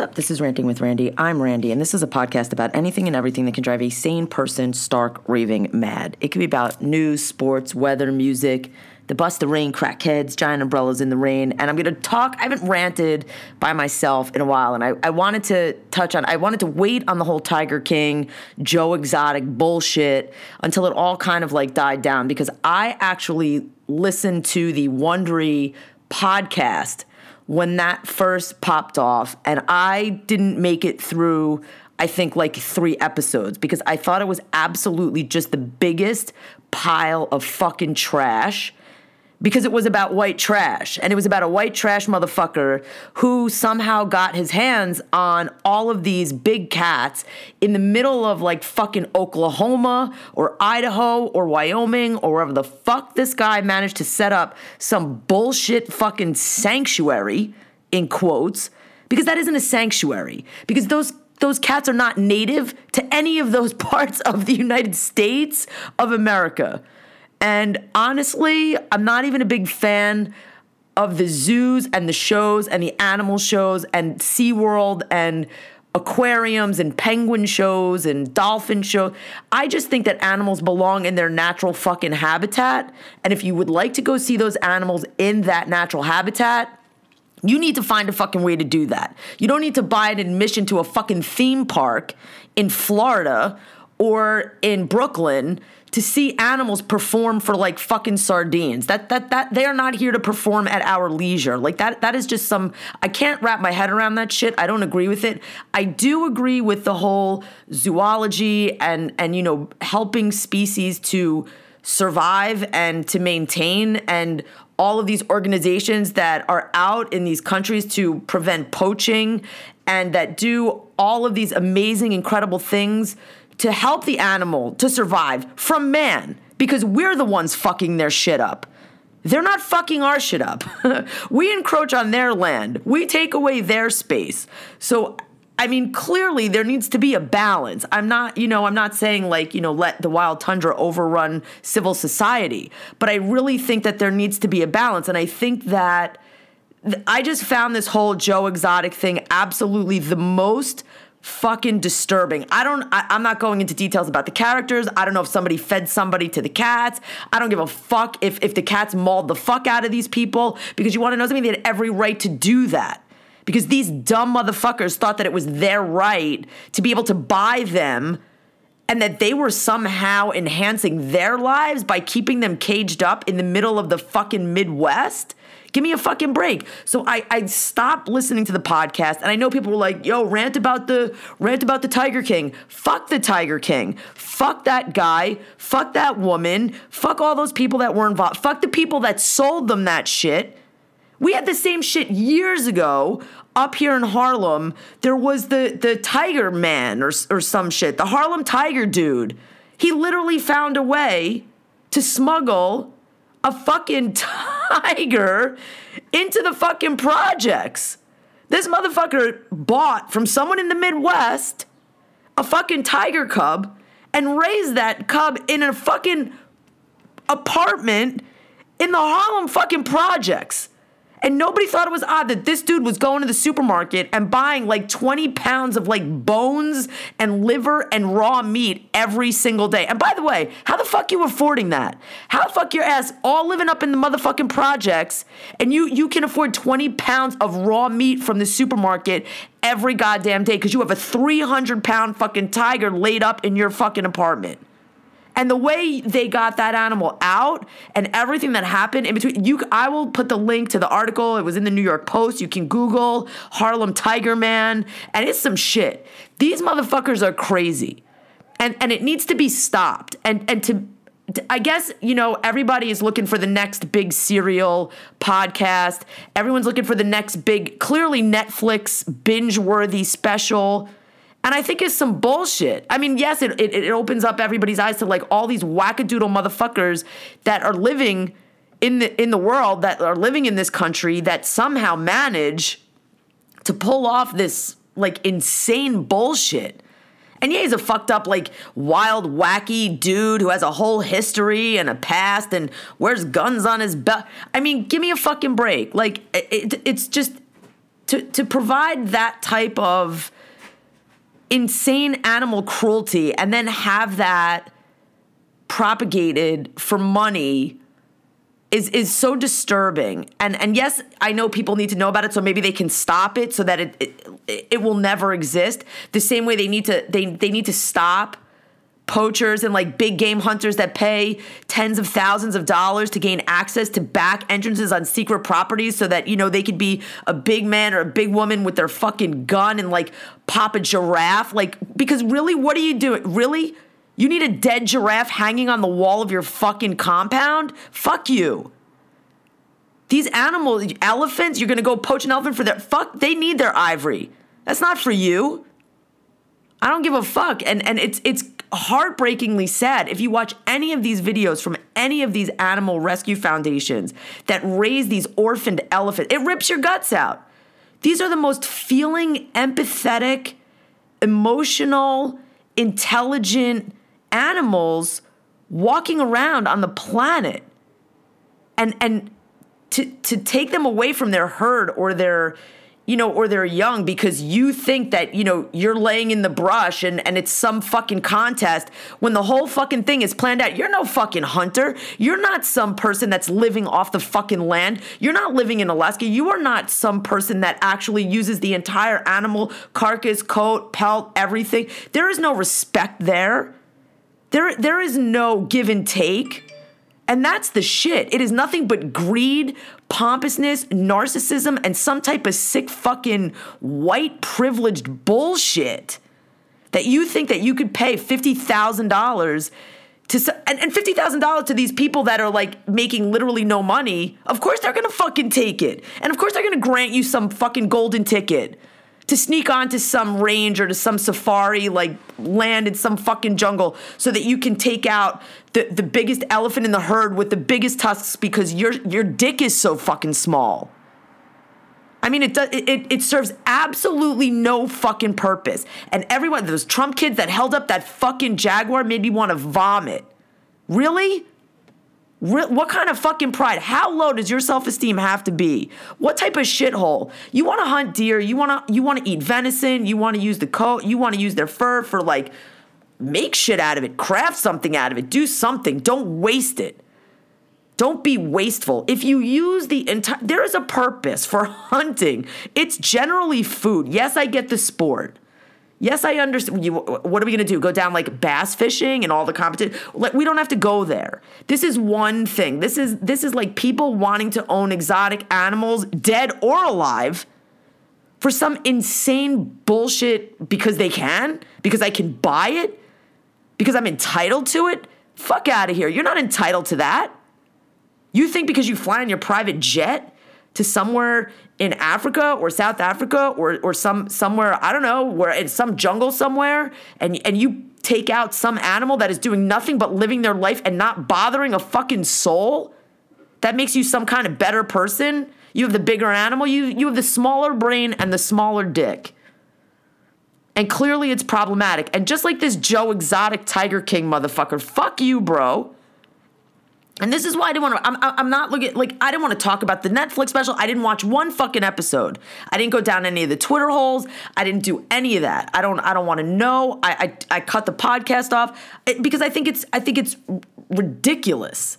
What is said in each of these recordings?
up? This is Ranting with Randy. I'm Randy, and this is a podcast about anything and everything that can drive a sane person stark raving mad. It could be about news, sports, weather, music, the bus, the rain, crackheads, giant umbrellas in the rain. And I'm going to talk, I haven't ranted by myself in a while, and I, I wanted to touch on, I wanted to wait on the whole Tiger King, Joe Exotic bullshit until it all kind of like died down because I actually listened to the Wondery podcast when that first popped off, and I didn't make it through. I think like three episodes because I thought it was absolutely just the biggest pile of fucking trash because it was about white trash and it was about a white trash motherfucker who somehow got his hands on all of these big cats in the middle of like fucking Oklahoma or Idaho or Wyoming or wherever the fuck this guy managed to set up some bullshit fucking sanctuary in quotes because that isn't a sanctuary because those those cats are not native to any of those parts of the United States of America. And honestly, I'm not even a big fan of the zoos and the shows and the animal shows and SeaWorld and aquariums and penguin shows and dolphin shows. I just think that animals belong in their natural fucking habitat. And if you would like to go see those animals in that natural habitat, you need to find a fucking way to do that. You don't need to buy an admission to a fucking theme park in Florida or in Brooklyn to see animals perform for like fucking sardines. That that that they are not here to perform at our leisure. Like that that is just some I can't wrap my head around that shit. I don't agree with it. I do agree with the whole zoology and and you know helping species to survive and to maintain and all of these organizations that are out in these countries to prevent poaching and that do all of these amazing incredible things to help the animal to survive from man because we're the ones fucking their shit up. They're not fucking our shit up. we encroach on their land. We take away their space. So I mean, clearly there needs to be a balance. I'm not, you know, I'm not saying like, you know, let the wild tundra overrun civil society, but I really think that there needs to be a balance. And I think that I just found this whole Joe Exotic thing absolutely the most fucking disturbing. I don't I, am not going into details about the characters. I don't know if somebody fed somebody to the cats. I don't give a fuck if if the cats mauled the fuck out of these people because you want to know something they had every right to do that. Because these dumb motherfuckers thought that it was their right to be able to buy them and that they were somehow enhancing their lives by keeping them caged up in the middle of the fucking Midwest. Give me a fucking break. So I, I stopped listening to the podcast, and I know people were like, yo, rant about the rant about the Tiger King. Fuck the Tiger King. Fuck that guy. Fuck that woman. Fuck all those people that were involved. Fuck the people that sold them that shit. We had the same shit years ago up here in Harlem. There was the the Tiger Man or or some shit. The Harlem Tiger dude. He literally found a way to smuggle a fucking tiger into the fucking projects. This motherfucker bought from someone in the Midwest a fucking tiger cub and raised that cub in a fucking apartment in the Harlem fucking projects. And nobody thought it was odd that this dude was going to the supermarket and buying like 20 pounds of like bones and liver and raw meat every single day. And by the way, how the fuck you affording that? How the fuck your ass all living up in the motherfucking projects and you you can afford 20 pounds of raw meat from the supermarket every goddamn day because you have a 300 pound fucking tiger laid up in your fucking apartment? And the way they got that animal out and everything that happened in between, you I will put the link to the article. It was in the New York Post. You can Google Harlem Tiger Man, and it's some shit. These motherfuckers are crazy. And and it needs to be stopped. And and to I guess, you know, everybody is looking for the next big serial podcast. Everyone's looking for the next big, clearly Netflix binge worthy special and I think it's some bullshit. I mean, yes, it, it, it opens up everybody's eyes to like all these wackadoodle motherfuckers that are living in the in the world that are living in this country that somehow manage to pull off this like insane bullshit. And yeah, he's a fucked up, like wild, wacky dude who has a whole history and a past and wears guns on his belt. I mean, give me a fucking break. Like, it, it's just to to provide that type of insane animal cruelty and then have that propagated for money is is so disturbing. And and yes, I know people need to know about it so maybe they can stop it so that it it, it will never exist. The same way they need to they they need to stop poachers and like big game hunters that pay tens of thousands of dollars to gain access to back entrances on secret properties so that you know they could be a big man or a big woman with their fucking gun and like pop a giraffe. Like because really what are you doing? Really? You need a dead giraffe hanging on the wall of your fucking compound? Fuck you. These animals elephants you're gonna go poach an elephant for their fuck they need their ivory. That's not for you. I don't give a fuck. And and it's it's heartbreakingly sad if you watch any of these videos from any of these animal rescue foundations that raise these orphaned elephants. It rips your guts out. These are the most feeling, empathetic, emotional, intelligent animals walking around on the planet. And and to to take them away from their herd or their you know, or they're young because you think that, you know, you're laying in the brush and, and it's some fucking contest when the whole fucking thing is planned out. You're no fucking hunter. You're not some person that's living off the fucking land. You're not living in Alaska. You are not some person that actually uses the entire animal carcass, coat, pelt, everything. There is no respect there. There, there is no give and take. And that's the shit. It is nothing but greed, pompousness, narcissism, and some type of sick fucking white privileged bullshit that you think that you could pay $50,000 to and, and $50,000 to these people that are like making literally no money. Of course they're going to fucking take it. And of course they're going to grant you some fucking golden ticket to sneak onto some range or to some safari, like land in some fucking jungle, so that you can take out the, the biggest elephant in the herd with the biggest tusks because your your dick is so fucking small. I mean, it does. It, it serves absolutely no fucking purpose. And everyone, those Trump kids that held up that fucking Jaguar made me want to vomit. Really? What kind of fucking pride? How low does your self-esteem have to be? What type of shithole? You want to hunt deer, you want to you want to eat venison, you want to use the coat, you want to use their fur for like make shit out of it, craft something out of it, do something. Don't waste it. Don't be wasteful. If you use the entire there is a purpose for hunting. It's generally food. Yes, I get the sport. Yes, I understand. You, what are we going to do? Go down like bass fishing and all the competition? Like, we don't have to go there. This is one thing. This is this is like people wanting to own exotic animals, dead or alive, for some insane bullshit because they can, because I can buy it, because I'm entitled to it. Fuck out of here. You're not entitled to that. You think because you fly on your private jet to somewhere in Africa or South Africa or or some somewhere I don't know where in some jungle somewhere and and you take out some animal that is doing nothing but living their life and not bothering a fucking soul that makes you some kind of better person. You have the bigger animal you you have the smaller brain and the smaller dick. And clearly it's problematic. And just like this Joe Exotic Tiger King motherfucker fuck you bro and this is why I didn't want to. I'm, I'm not looking like I didn't want to talk about the Netflix special. I didn't watch one fucking episode. I didn't go down any of the Twitter holes. I didn't do any of that. I don't. I don't want to know. I, I I cut the podcast off because I think it's I think it's ridiculous.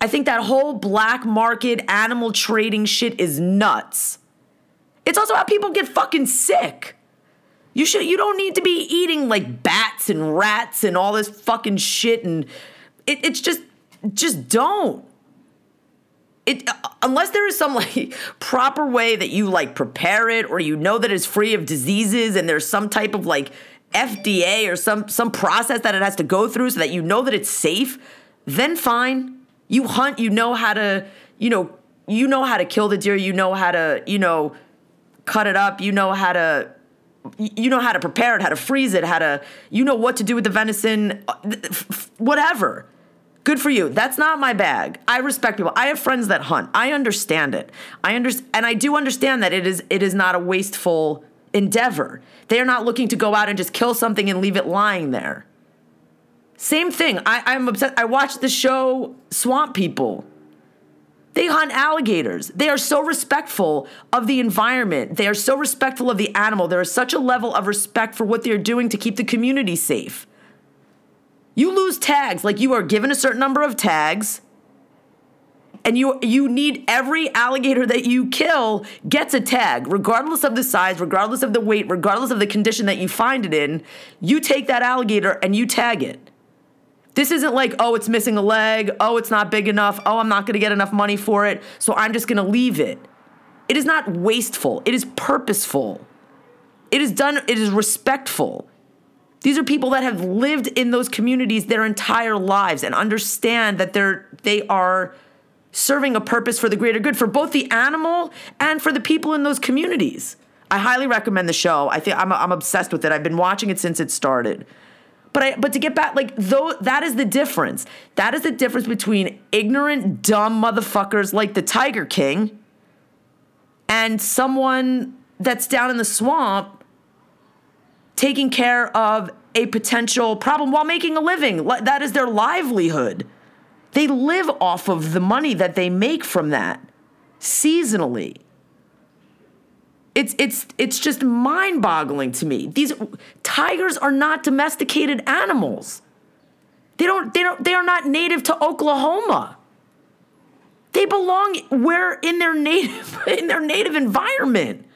I think that whole black market animal trading shit is nuts. It's also how people get fucking sick. You should. You don't need to be eating like bats and rats and all this fucking shit and it, it's just just don't. It unless there is some like proper way that you like prepare it or you know that it's free of diseases and there's some type of like FDA or some some process that it has to go through so that you know that it's safe then fine. You hunt you know how to you know you know how to kill the deer you know how to you know cut it up you know how to you know how to prepare it how to freeze it how to you know what to do with the venison uh, whatever Good for you. That's not my bag. I respect people. I have friends that hunt. I understand it. I understand and I do understand that it is it is not a wasteful endeavor. They are not looking to go out and just kill something and leave it lying there. Same thing. I, I'm upset. I watched the show Swamp People. They hunt alligators. They are so respectful of the environment. They are so respectful of the animal. There is such a level of respect for what they're doing to keep the community safe. You lose tags, like you are given a certain number of tags, and you you need every alligator that you kill gets a tag, regardless of the size, regardless of the weight, regardless of the condition that you find it in. You take that alligator and you tag it. This isn't like, oh, it's missing a leg. Oh, it's not big enough. Oh, I'm not going to get enough money for it. So I'm just going to leave it. It is not wasteful. It is purposeful. It is done, it is respectful. These are people that have lived in those communities their entire lives and understand that they're they are serving a purpose for the greater good for both the animal and for the people in those communities. I highly recommend the show. I think I'm, I'm obsessed with it. I've been watching it since it started. But I but to get back like though that is the difference. That is the difference between ignorant dumb motherfuckers like the Tiger King and someone that's down in the swamp taking care of a potential problem while making a living. That is their livelihood. They live off of the money that they make from that seasonally. It's it's it's just mind-boggling to me. These tigers are not domesticated animals. They don't they don't they are not native to Oklahoma. They belong where in their native in their native environment.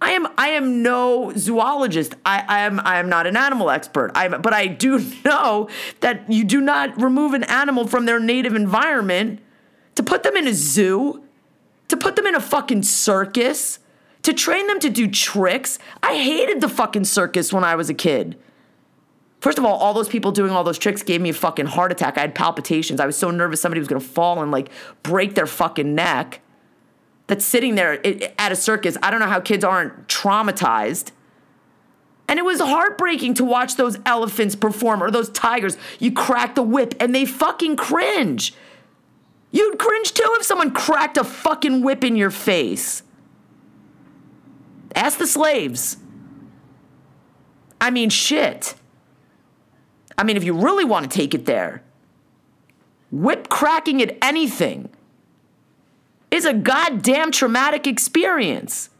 I am I am no zoologist. I, I am I am not an animal expert. I but I do know that you do not remove an animal from their native environment to put them in a zoo, to put them in a fucking circus to train them to do tricks. I hated the fucking circus when I was a kid. First of all, all those people doing all those tricks gave me a fucking heart attack. I had palpitations. I was so nervous somebody was gonna fall and like break their fucking neck. That's sitting there at a circus. I don't know how kids aren't traumatized. And it was heartbreaking to watch those elephants perform or those tigers. You crack the whip and they fucking cringe. You'd cringe too if someone cracked a fucking whip in your face. Ask the slaves. I mean, shit. I mean, if you really want to take it there, whip cracking at anything is a goddamn traumatic experience.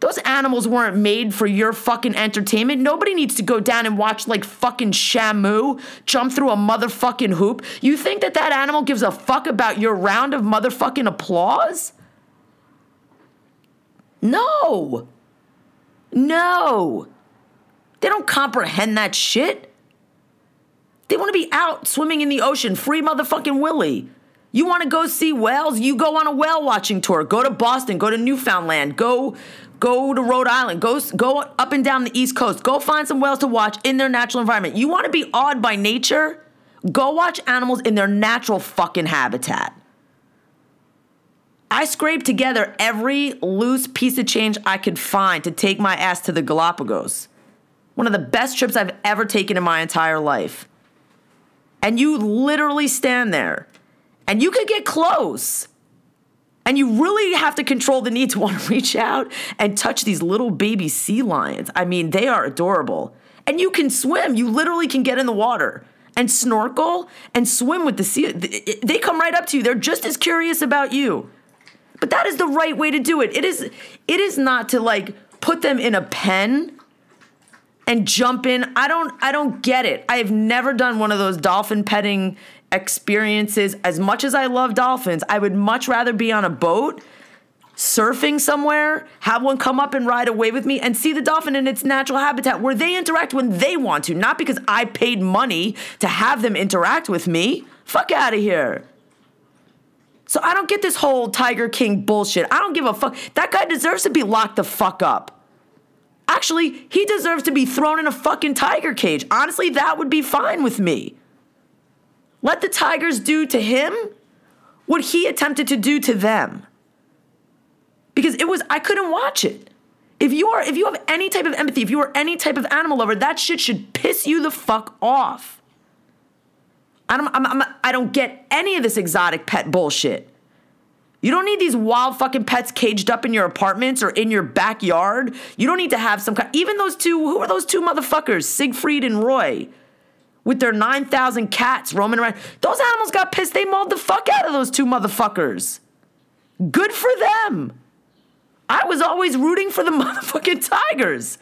Those animals weren't made for your fucking entertainment. Nobody needs to go down and watch like fucking Shamu jump through a motherfucking hoop. You think that that animal gives a fuck about your round of motherfucking applause? No. No. They don't comprehend that shit. They want to be out swimming in the ocean, free motherfucking Willy. You want to go see whales? You go on a whale watching tour. Go to Boston, go to Newfoundland, go go to Rhode Island, go go up and down the East Coast. Go find some whales to watch in their natural environment. You want to be awed by nature? Go watch animals in their natural fucking habitat. I scraped together every loose piece of change I could find to take my ass to the Galapagos. One of the best trips I've ever taken in my entire life. And you literally stand there and you could get close. And you really have to control the need to want to reach out and touch these little baby sea lions. I mean, they are adorable. And you can swim. You literally can get in the water and snorkel and swim with the sea. They come right up to you. They're just as curious about you. But that is the right way to do it. It is it is not to like put them in a pen and jump in. I don't I don't get it. I have never done one of those dolphin petting experiences as much as I love dolphins. I would much rather be on a boat surfing somewhere, have one come up and ride away with me and see the dolphin in its natural habitat where they interact when they want to, not because I paid money to have them interact with me. Fuck out of here. So I don't get this whole Tiger King bullshit. I don't give a fuck. That guy deserves to be locked the fuck up. Actually, he deserves to be thrown in a fucking tiger cage. Honestly, that would be fine with me. Let the Tigers do to him what he attempted to do to them. Because it was, I couldn't watch it. If you are, if you have any type of empathy, if you are any type of animal lover, that shit should piss you the fuck off. I don't, I'm, I'm, I don't get any of this exotic pet bullshit. You don't need these wild fucking pets caged up in your apartments or in your backyard. You don't need to have some kind. Even those two, who are those two motherfuckers, Siegfried and Roy, with their 9,000 cats roaming around. Those animals got pissed. They mauled the fuck out of those two motherfuckers. Good for them. I was always rooting for the motherfucking Tigers.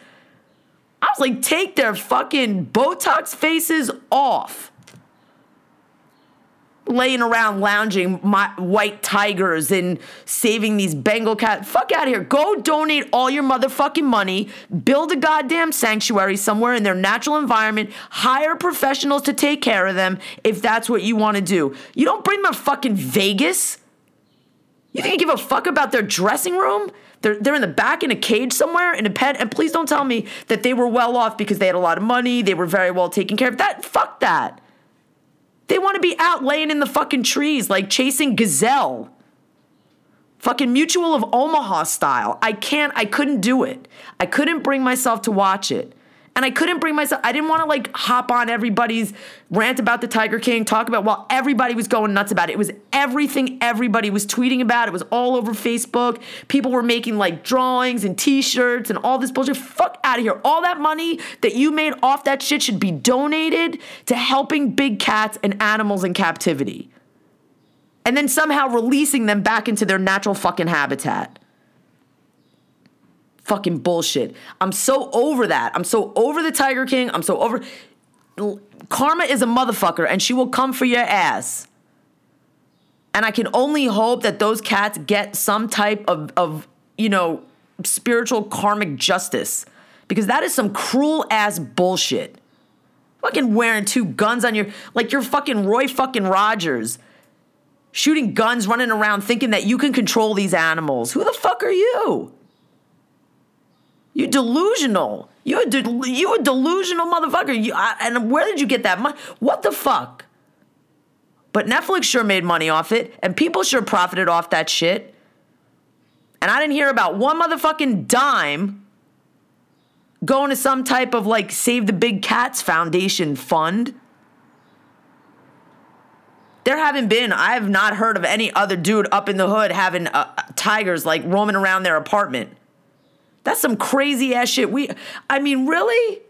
I was like, take their fucking Botox faces off laying around lounging my white tigers and saving these Bengal cats. Fuck out of here. Go donate all your motherfucking money, build a goddamn sanctuary somewhere in their natural environment, hire professionals to take care of them if that's what you want to do. You don't bring them to fucking Vegas. You think you give a fuck about their dressing room? They're, they're in the back in a cage somewhere in a pen. And please don't tell me that they were well off because they had a lot of money. They were very well taken care of. That fuck that. They want to be out laying in the fucking trees like chasing gazelle. Fucking Mutual of Omaha style. I can't, I couldn't do it. I couldn't bring myself to watch it. And I couldn't bring myself, I didn't want to like hop on everybody's rant about the Tiger King, talk about while everybody was going nuts about it. It was everything everybody was tweeting about. It was all over Facebook. People were making like drawings and t shirts and all this bullshit. Fuck out of here. All that money that you made off that shit should be donated to helping big cats and animals in captivity. And then somehow releasing them back into their natural fucking habitat fucking bullshit. I'm so over that. I'm so over the Tiger King. I'm so over. Karma is a motherfucker and she will come for your ass. And I can only hope that those cats get some type of, of you know, spiritual karmic justice because that is some cruel ass bullshit. Fucking wearing two guns on your, like you're fucking Roy fucking Rogers shooting guns, running around thinking that you can control these animals. Who the fuck are you? You delusional. You a de- you a delusional motherfucker. You, I, and where did you get that money? What the fuck? But Netflix sure made money off it, and people sure profited off that shit. And I didn't hear about one motherfucking dime going to some type of like Save the Big Cats Foundation fund. There haven't been, I have not heard of any other dude up in the hood having uh, tigers like roaming around their apartment. That's some crazy ass shit. We, I mean, really?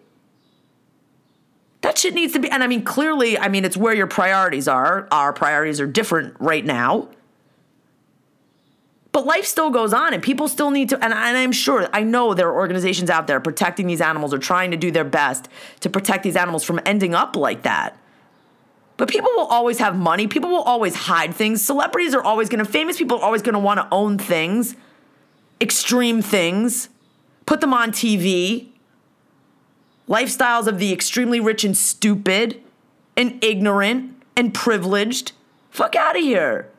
That shit needs to be, and I mean, clearly, I mean, it's where your priorities are. Our priorities are different right now. But life still goes on, and people still need to, and, and I'm sure, I know there are organizations out there protecting these animals or trying to do their best to protect these animals from ending up like that. But people will always have money. People will always hide things. Celebrities are always to, famous people are always want to own things, extreme things put them on TV. Lifestyles of the extremely rich and stupid and ignorant and privileged. Fuck out of here.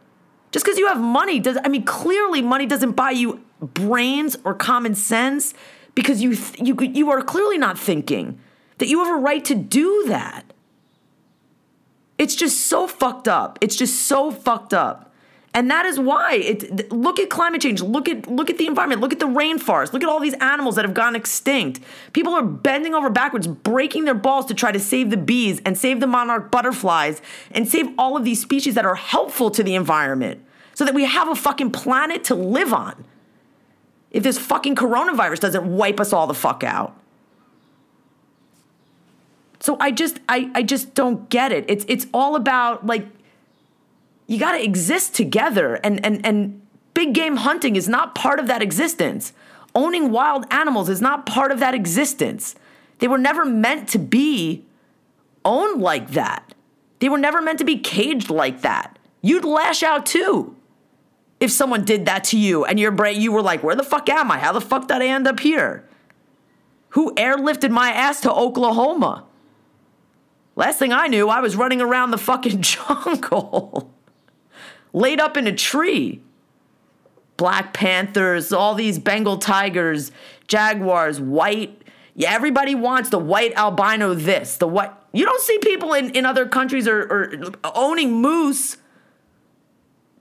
Just because you have money does I mean clearly money doesn't buy you brains or common sense because you th- you you are clearly not thinking that you have a right to do that. It's just so fucked up. It's just so fucked up. And that is why it look at climate change, look at look at the environment, look at the rainforest, look at all these animals that have gone extinct. People are bending over backwards, breaking their balls to try to save the bees and save the monarch butterflies and save all of these species that are helpful to the environment so that we have a fucking planet to live on. If this fucking coronavirus doesn't wipe us all the fuck out. So I just I I just don't get it. It's it's all about like you got to exist together and and and big game hunting is not part of that existence. Owning wild animals is not part of that existence. They were never meant to be owned like that. They were never meant to be caged like that. You'd lash out too if someone did that to you and your brain you were like, "Where the fuck am I? How the fuck did I end up here?" Who airlifted my ass to Oklahoma? Last thing I knew, I was running around the fucking jungle laid up in a tree. Black Panthers, all these Bengal tigers, jaguars, white. Yeah, everybody wants the white albino this, the white. You don't see people in, in other countries are owning moose.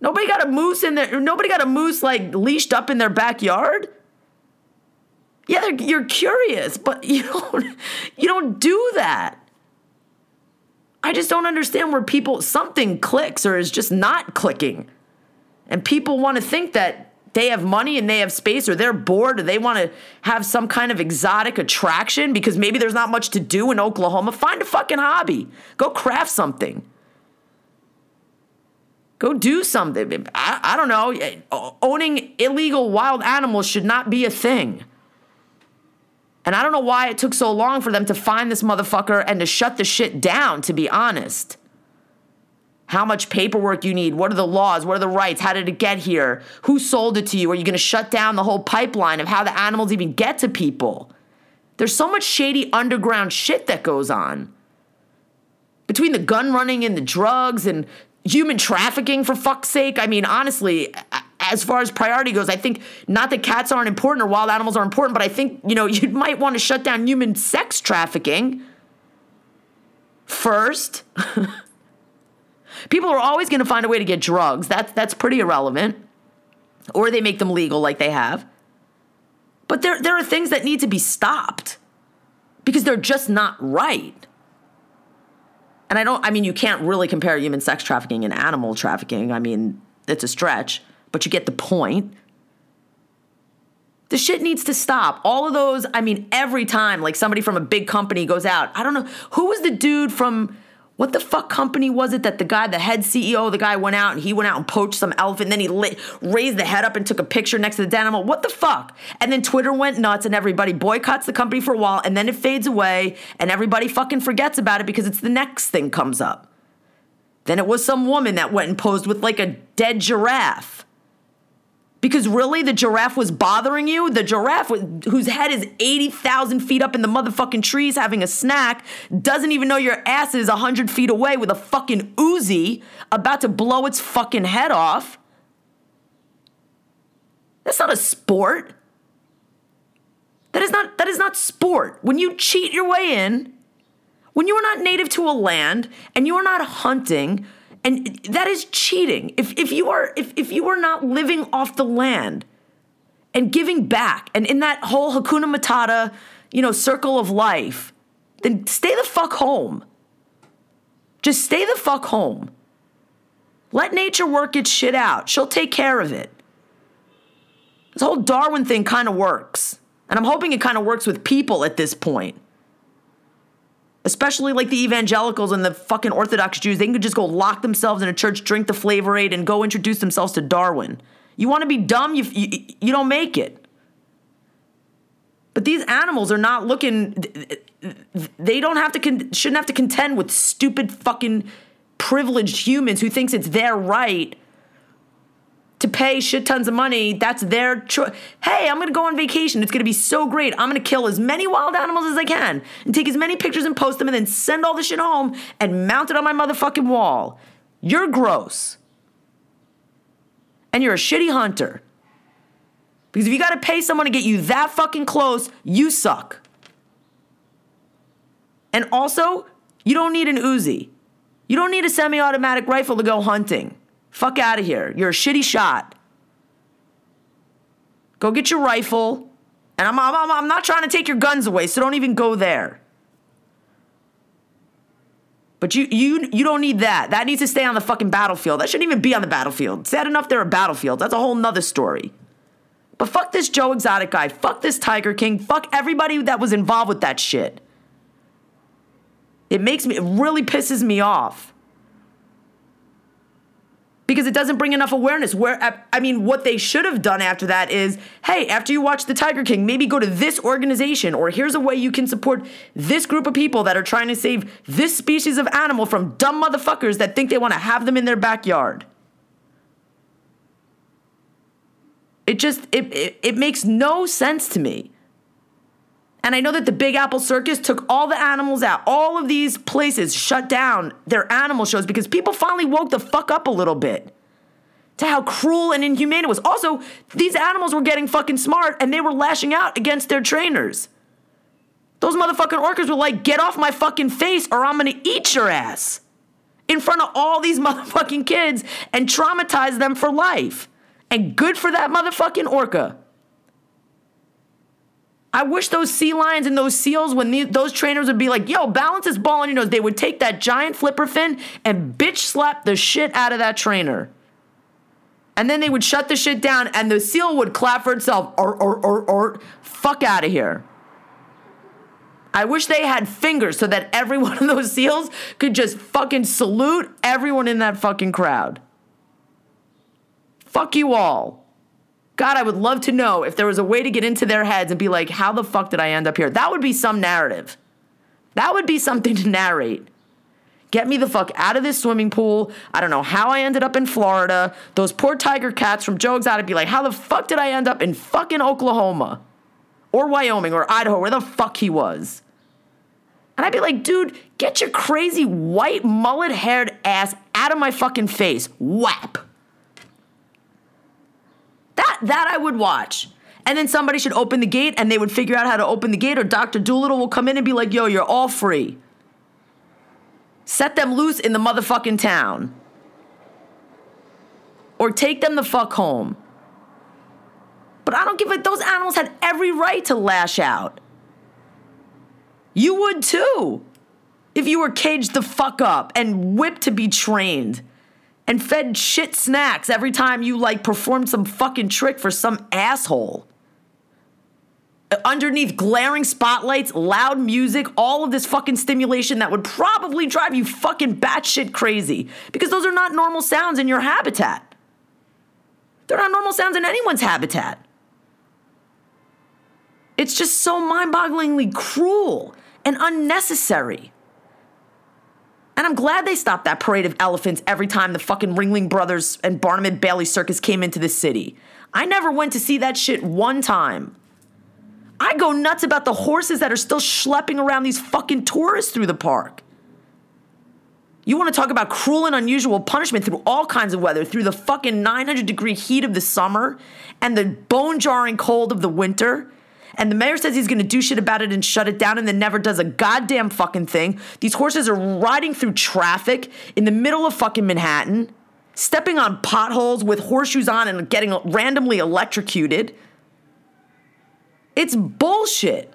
Nobody got a moose in there. Nobody got a moose like leashed up in their backyard. Yeah, you're curious, but you don't you don't do that. I just don't understand where people something clicks or is just not clicking. And people want to think that they have money and they have space or they're bored or they want to have some kind of exotic attraction because maybe there's not much to do in Oklahoma, find a fucking hobby. Go craft something. Go do something. I, I don't know. Owning illegal wild animals should not be a thing. And I don't know why it took so long for them to find this motherfucker and to shut the shit down, to be honest how much paperwork you need, what are the laws, what are the rights, how did it get here, who sold it to you, are you going to shut down the whole pipeline of how the animals even get to people? There's so much shady underground shit that goes on. Between the gun running and the drugs and human trafficking, for fuck's sake. I mean, honestly, as far as priority goes, I think not that cats aren't important or wild animals are important, but I think, you know, you might want to shut down human sex trafficking first. People are always going to find a way to get drugs. That's that's pretty irrelevant. Or they make them legal like they have. But there there are things that need to be stopped because they're just not right. And I don't I mean you can't really compare human sex trafficking and animal trafficking. I mean, it's a stretch, but you get the point. The shit needs to stop. All of those, I mean, every time like somebody from a big company goes out, I don't know, who was the dude from what the fuck company was it that the guy, the head CEO, the guy went out and he went out and poached some elephant, and then he lit, raised the head up and took a picture next to the dead animal? What the fuck? And then Twitter went nuts and everybody boycotts the company for a while and then it fades away and everybody fucking forgets about it because it's the next thing comes up. Then it was some woman that went and posed with like a dead giraffe. Because really, the giraffe was bothering you? The giraffe, whose head is 80,000 feet up in the motherfucking trees having a snack, doesn't even know your ass is 100 feet away with a fucking Uzi about to blow its fucking head off. That's not a sport. That is not that is not sport. When you cheat your way in, when you are not native to a land and you are not hunting and that is cheating. If, if you are if, if you are not living off the land and giving back and in that whole Hakuna Matata, you know, circle of life, then stay the fuck home. Just stay the fuck home. Let nature work its shit out. She'll take care of it. This whole Darwin thing kind of works. And I'm hoping it kind of works with people at this point especially like the evangelicals and the fucking Orthodox Jews, they can just go lock themselves in a church, drink the flavor aid, and go introduce themselves to Darwin. You want to be dumb, you, you, you don't make it. But these animals are not looking, they don't have to, con- shouldn't have to contend with stupid fucking privileged humans who thinks it's their right to pay shit tons of money. That's their choice. Hey, I'm gonna go on vacation. It's gonna be so great. I'm gonna kill as many wild animals as I can and take as many pictures and post them and then send all the shit home and mount it on my motherfucking wall. You're gross. And you're a shitty hunter. Because if you gotta pay someone to get you that fucking close, you suck. And also, you don't need an Uzi. You don't need a semi automatic rifle to go hunting. Fuck out of here. You're a shitty shot. Go get your rifle. And I'm, I'm, I'm not trying to take your guns away, so don't even go there. But you, you, you don't need that. That needs to stay on the fucking battlefield. That shouldn't even be on the battlefield. Sad enough there are battlefields. That's a whole nother story. But fuck this Joe Exotic guy. Fuck this Tiger King. Fuck everybody that was involved with that shit. It makes me, it really pisses me off because it doesn't bring enough awareness. Where I mean, what they should have done after that is, hey, after you watch The Tiger King, maybe go to this organization, or here's a way you can support this group of people that are trying to save this species of animal from dumb motherfuckers that think they want to have them in their backyard. It just it, it, it makes no sense to me. And I know that the Big Apple Circus took all the animals out. All of these places shut down their animal shows because people finally woke the fuck up a little bit to how cruel and inhumane it was. Also, these animals were getting fucking smart and they were lashing out against their trainers. Those motherfucking orcas were like, get off my fucking face or I'm gonna eat your ass in front of all these motherfucking kids and traumatize them for life. And good for that motherfucking orca. I wish those sea lions and those seals, when the, those trainers would be like, yo, balance this ball on your nose, they would take that giant flipper fin and bitch slap the shit out of that trainer. And then they would shut the shit down and the seal would clap for itself or or or or fuck out of here. I wish they had fingers so that every one of those seals could just fucking salute everyone in that fucking crowd. Fuck you all. God, I would love to know if there was a way to get into their heads and be like, how the fuck did I end up here? That would be some narrative. That would be something to narrate. Get me the fuck out of this swimming pool. I don't know how I ended up in Florida. Those poor tiger cats from Joe Exotic be like, how the fuck did I end up in fucking Oklahoma? Or Wyoming or Idaho, where the fuck he was. And I'd be like, dude, get your crazy white mullet haired ass out of my fucking face. Whap. That I would watch. And then somebody should open the gate and they would figure out how to open the gate, or Dr. Dolittle will come in and be like, yo, you're all free. Set them loose in the motherfucking town. Or take them the fuck home. But I don't give it, those animals had every right to lash out. You would too. If you were caged the fuck up and whipped to be trained and fed shit snacks every time you like performed some fucking trick for some asshole underneath glaring spotlights, loud music, all of this fucking stimulation that would probably drive you fucking batshit crazy because those are not normal sounds in your habitat. They're not normal sounds in anyone's habitat. It's just so mind bogglingly cruel and unnecessary. And I'm glad they stopped that parade of elephants every time the fucking Ringling Brothers and Barnum and Bailey Circus came into the city. I never went to see that shit one time. I go nuts about the horses that are still schlepping around these fucking tourists through the park. You want to talk about cruel and unusual punishment through all kinds of weather, through the fucking 900 degree heat of the summer and the bone jarring cold of the winter. And the mayor says he's going to do shit about it and shut it down and then never does a goddamn fucking thing. These horses are riding through traffic in the middle of fucking Manhattan, stepping on potholes with horseshoes on and getting randomly electrocuted. It's bullshit.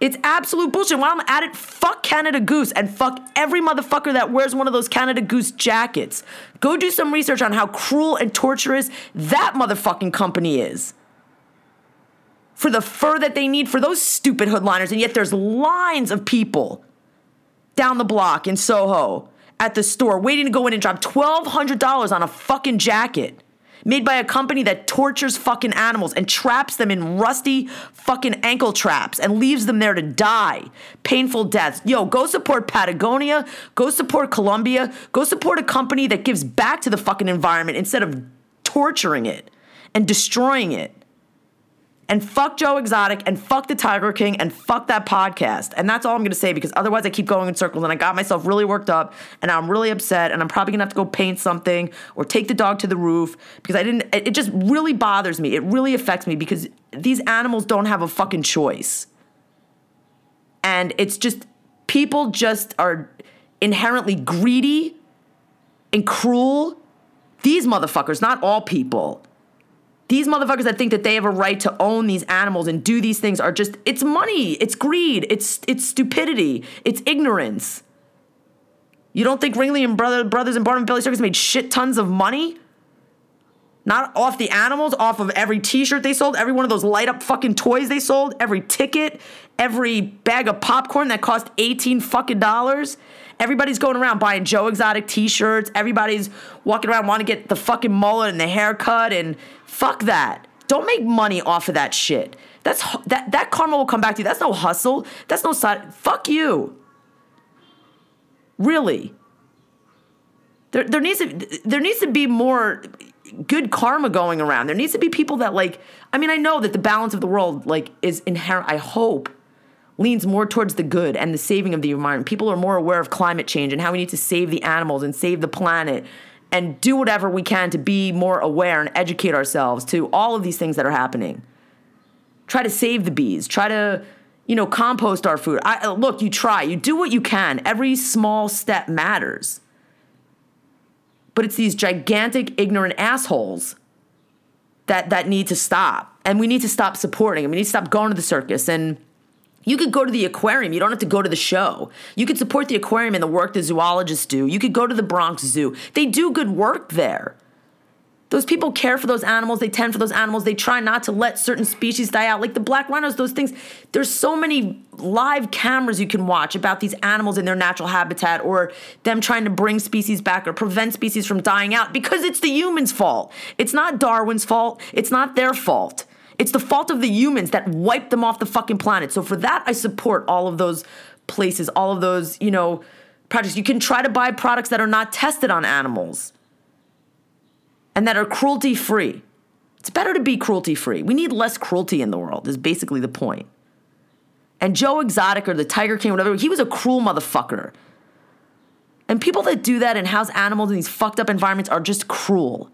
It's absolute bullshit. While I'm at it, fuck Canada Goose and fuck every motherfucker that wears one of those Canada Goose jackets. Go do some research on how cruel and torturous that motherfucking company is. For the fur that they need for those stupid hoodliners, and yet there's lines of people down the block in Soho at the store waiting to go in and drop $1,200 on a fucking jacket made by a company that tortures fucking animals and traps them in rusty fucking ankle traps and leaves them there to die. Painful deaths. Yo, go support Patagonia, go support Columbia, go support a company that gives back to the fucking environment instead of torturing it and destroying it and fuck Joe Exotic and fuck the Tiger King and fuck that podcast. And that's all I'm gonna say because otherwise I keep going in circles and I got myself really worked up and I'm really upset and I'm probably gonna have to go paint something or take the dog to the roof because I didn't, it just really bothers me. It really affects me because these animals don't have a fucking choice. And it's just, people just are inherently greedy and cruel. These motherfuckers, not all people these motherfuckers that think that they have a right to own these animals and do these things are just it's money, it's greed, it's it's stupidity, it's ignorance. You don't think Ringling and Brother, Brothers and Barnum and Bailey Circus made shit tons of money? Not off the animals, off of every t-shirt they sold, every one of those light up fucking toys they sold, every ticket, every bag of popcorn that cost 18 fucking dollars. Everybody's going around buying Joe Exotic t-shirts. Everybody's walking around wanting to get the fucking mullet and the haircut and fuck that. Don't make money off of that shit. That's that that karma will come back to you. That's no hustle. That's no side. Fuck you. Really. There, there needs to there needs to be more good karma going around. There needs to be people that like I mean I know that the balance of the world like is inherent I hope leans more towards the good and the saving of the environment. People are more aware of climate change and how we need to save the animals and save the planet and do whatever we can to be more aware and educate ourselves to all of these things that are happening. Try to save the bees. Try to, you know, compost our food. I, look, you try. You do what you can. Every small step matters. But it's these gigantic ignorant assholes that that need to stop. And we need to stop supporting. And we need to stop going to the circus and you could go to the aquarium. You don't have to go to the show. You could support the aquarium and the work the zoologists do. You could go to the Bronx Zoo. They do good work there. Those people care for those animals, they tend for those animals, they try not to let certain species die out. Like the black rhinos, those things. There's so many live cameras you can watch about these animals in their natural habitat or them trying to bring species back or prevent species from dying out because it's the humans' fault. It's not Darwin's fault, it's not their fault. It's the fault of the humans that wiped them off the fucking planet. So for that, I support all of those places, all of those, you know, projects. You can try to buy products that are not tested on animals and that are cruelty free. It's better to be cruelty free. We need less cruelty in the world, is basically the point. And Joe Exotic or the Tiger King, whatever, he was a cruel motherfucker. And people that do that and house animals in these fucked up environments are just cruel.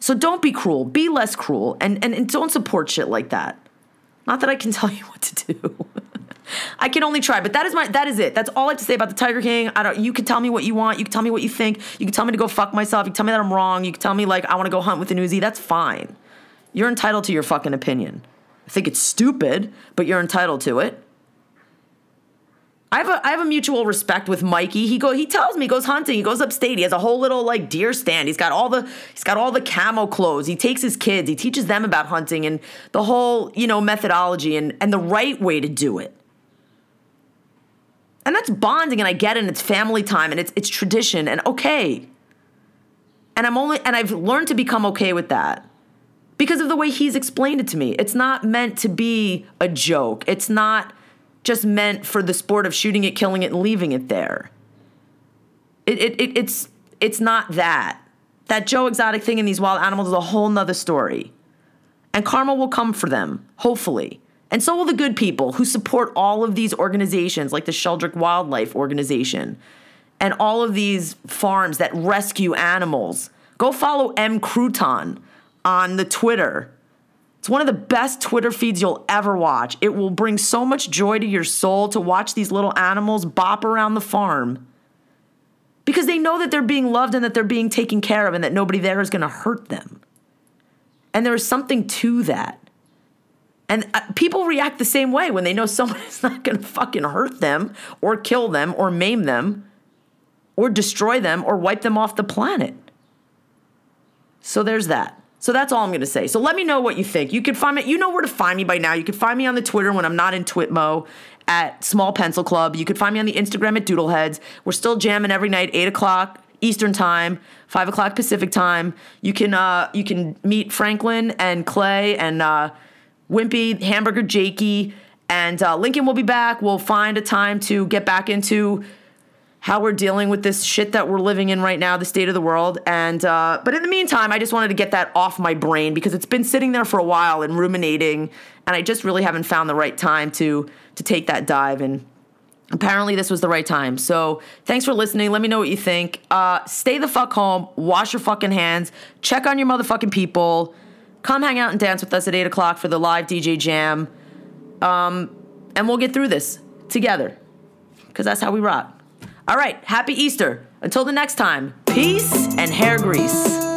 So don't be cruel. Be less cruel and, and, and don't support shit like that. Not that I can tell you what to do. I can only try, but that is my that is it. That's all I have to say about the Tiger King. I don't you can tell me what you want, you can tell me what you think, you can tell me to go fuck myself, you can tell me that I'm wrong, you can tell me like I want to go hunt with an Uzi. That's fine. You're entitled to your fucking opinion. I think it's stupid, but you're entitled to it. I have a I have a mutual respect with Mikey. He go he tells me he goes hunting. He goes upstate. He has a whole little like deer stand. He's got all the he's got all the camo clothes. He takes his kids. He teaches them about hunting and the whole you know methodology and and the right way to do it. And that's bonding, and I get it. And it's family time, and it's it's tradition, and okay. And I'm only and I've learned to become okay with that because of the way he's explained it to me. It's not meant to be a joke. It's not just meant for the sport of shooting it, killing it, and leaving it there. It, it, it, it's it's not that. That Joe Exotic thing in these wild animals is a whole nother story. And karma will come for them, hopefully. And so will the good people who support all of these organizations, like the Sheldrick Wildlife Organization, and all of these farms that rescue animals. Go follow M. Crouton on the Twitter it's one of the best Twitter feeds you'll ever watch. It will bring so much joy to your soul to watch these little animals bop around the farm because they know that they're being loved and that they're being taken care of and that nobody there is going to hurt them. And there is something to that. And uh, people react the same way when they know someone is not going to fucking hurt them or kill them or maim them or destroy them or wipe them off the planet. So there's that. So that's all I'm going to say. So let me know what you think. You can find me, you know where to find me by now. You can find me on the Twitter when I'm not in Twitmo at Small Pencil Club. You can find me on the Instagram at Doodleheads. We're still jamming every night, 8 o'clock Eastern Time, 5 o'clock Pacific Time. You can, uh, you can meet Franklin and Clay and uh, Wimpy, Hamburger Jakey, and uh, Lincoln will be back. We'll find a time to get back into how we're dealing with this shit that we're living in right now, the state of the world. And uh, but in the meantime, I just wanted to get that off my brain because it's been sitting there for a while and ruminating, and I just really haven't found the right time to to take that dive. And apparently, this was the right time. So thanks for listening. Let me know what you think. Uh, stay the fuck home. Wash your fucking hands. Check on your motherfucking people. Come hang out and dance with us at eight o'clock for the live DJ jam. Um, and we'll get through this together because that's how we rock. All right, happy Easter. Until the next time, peace and hair grease.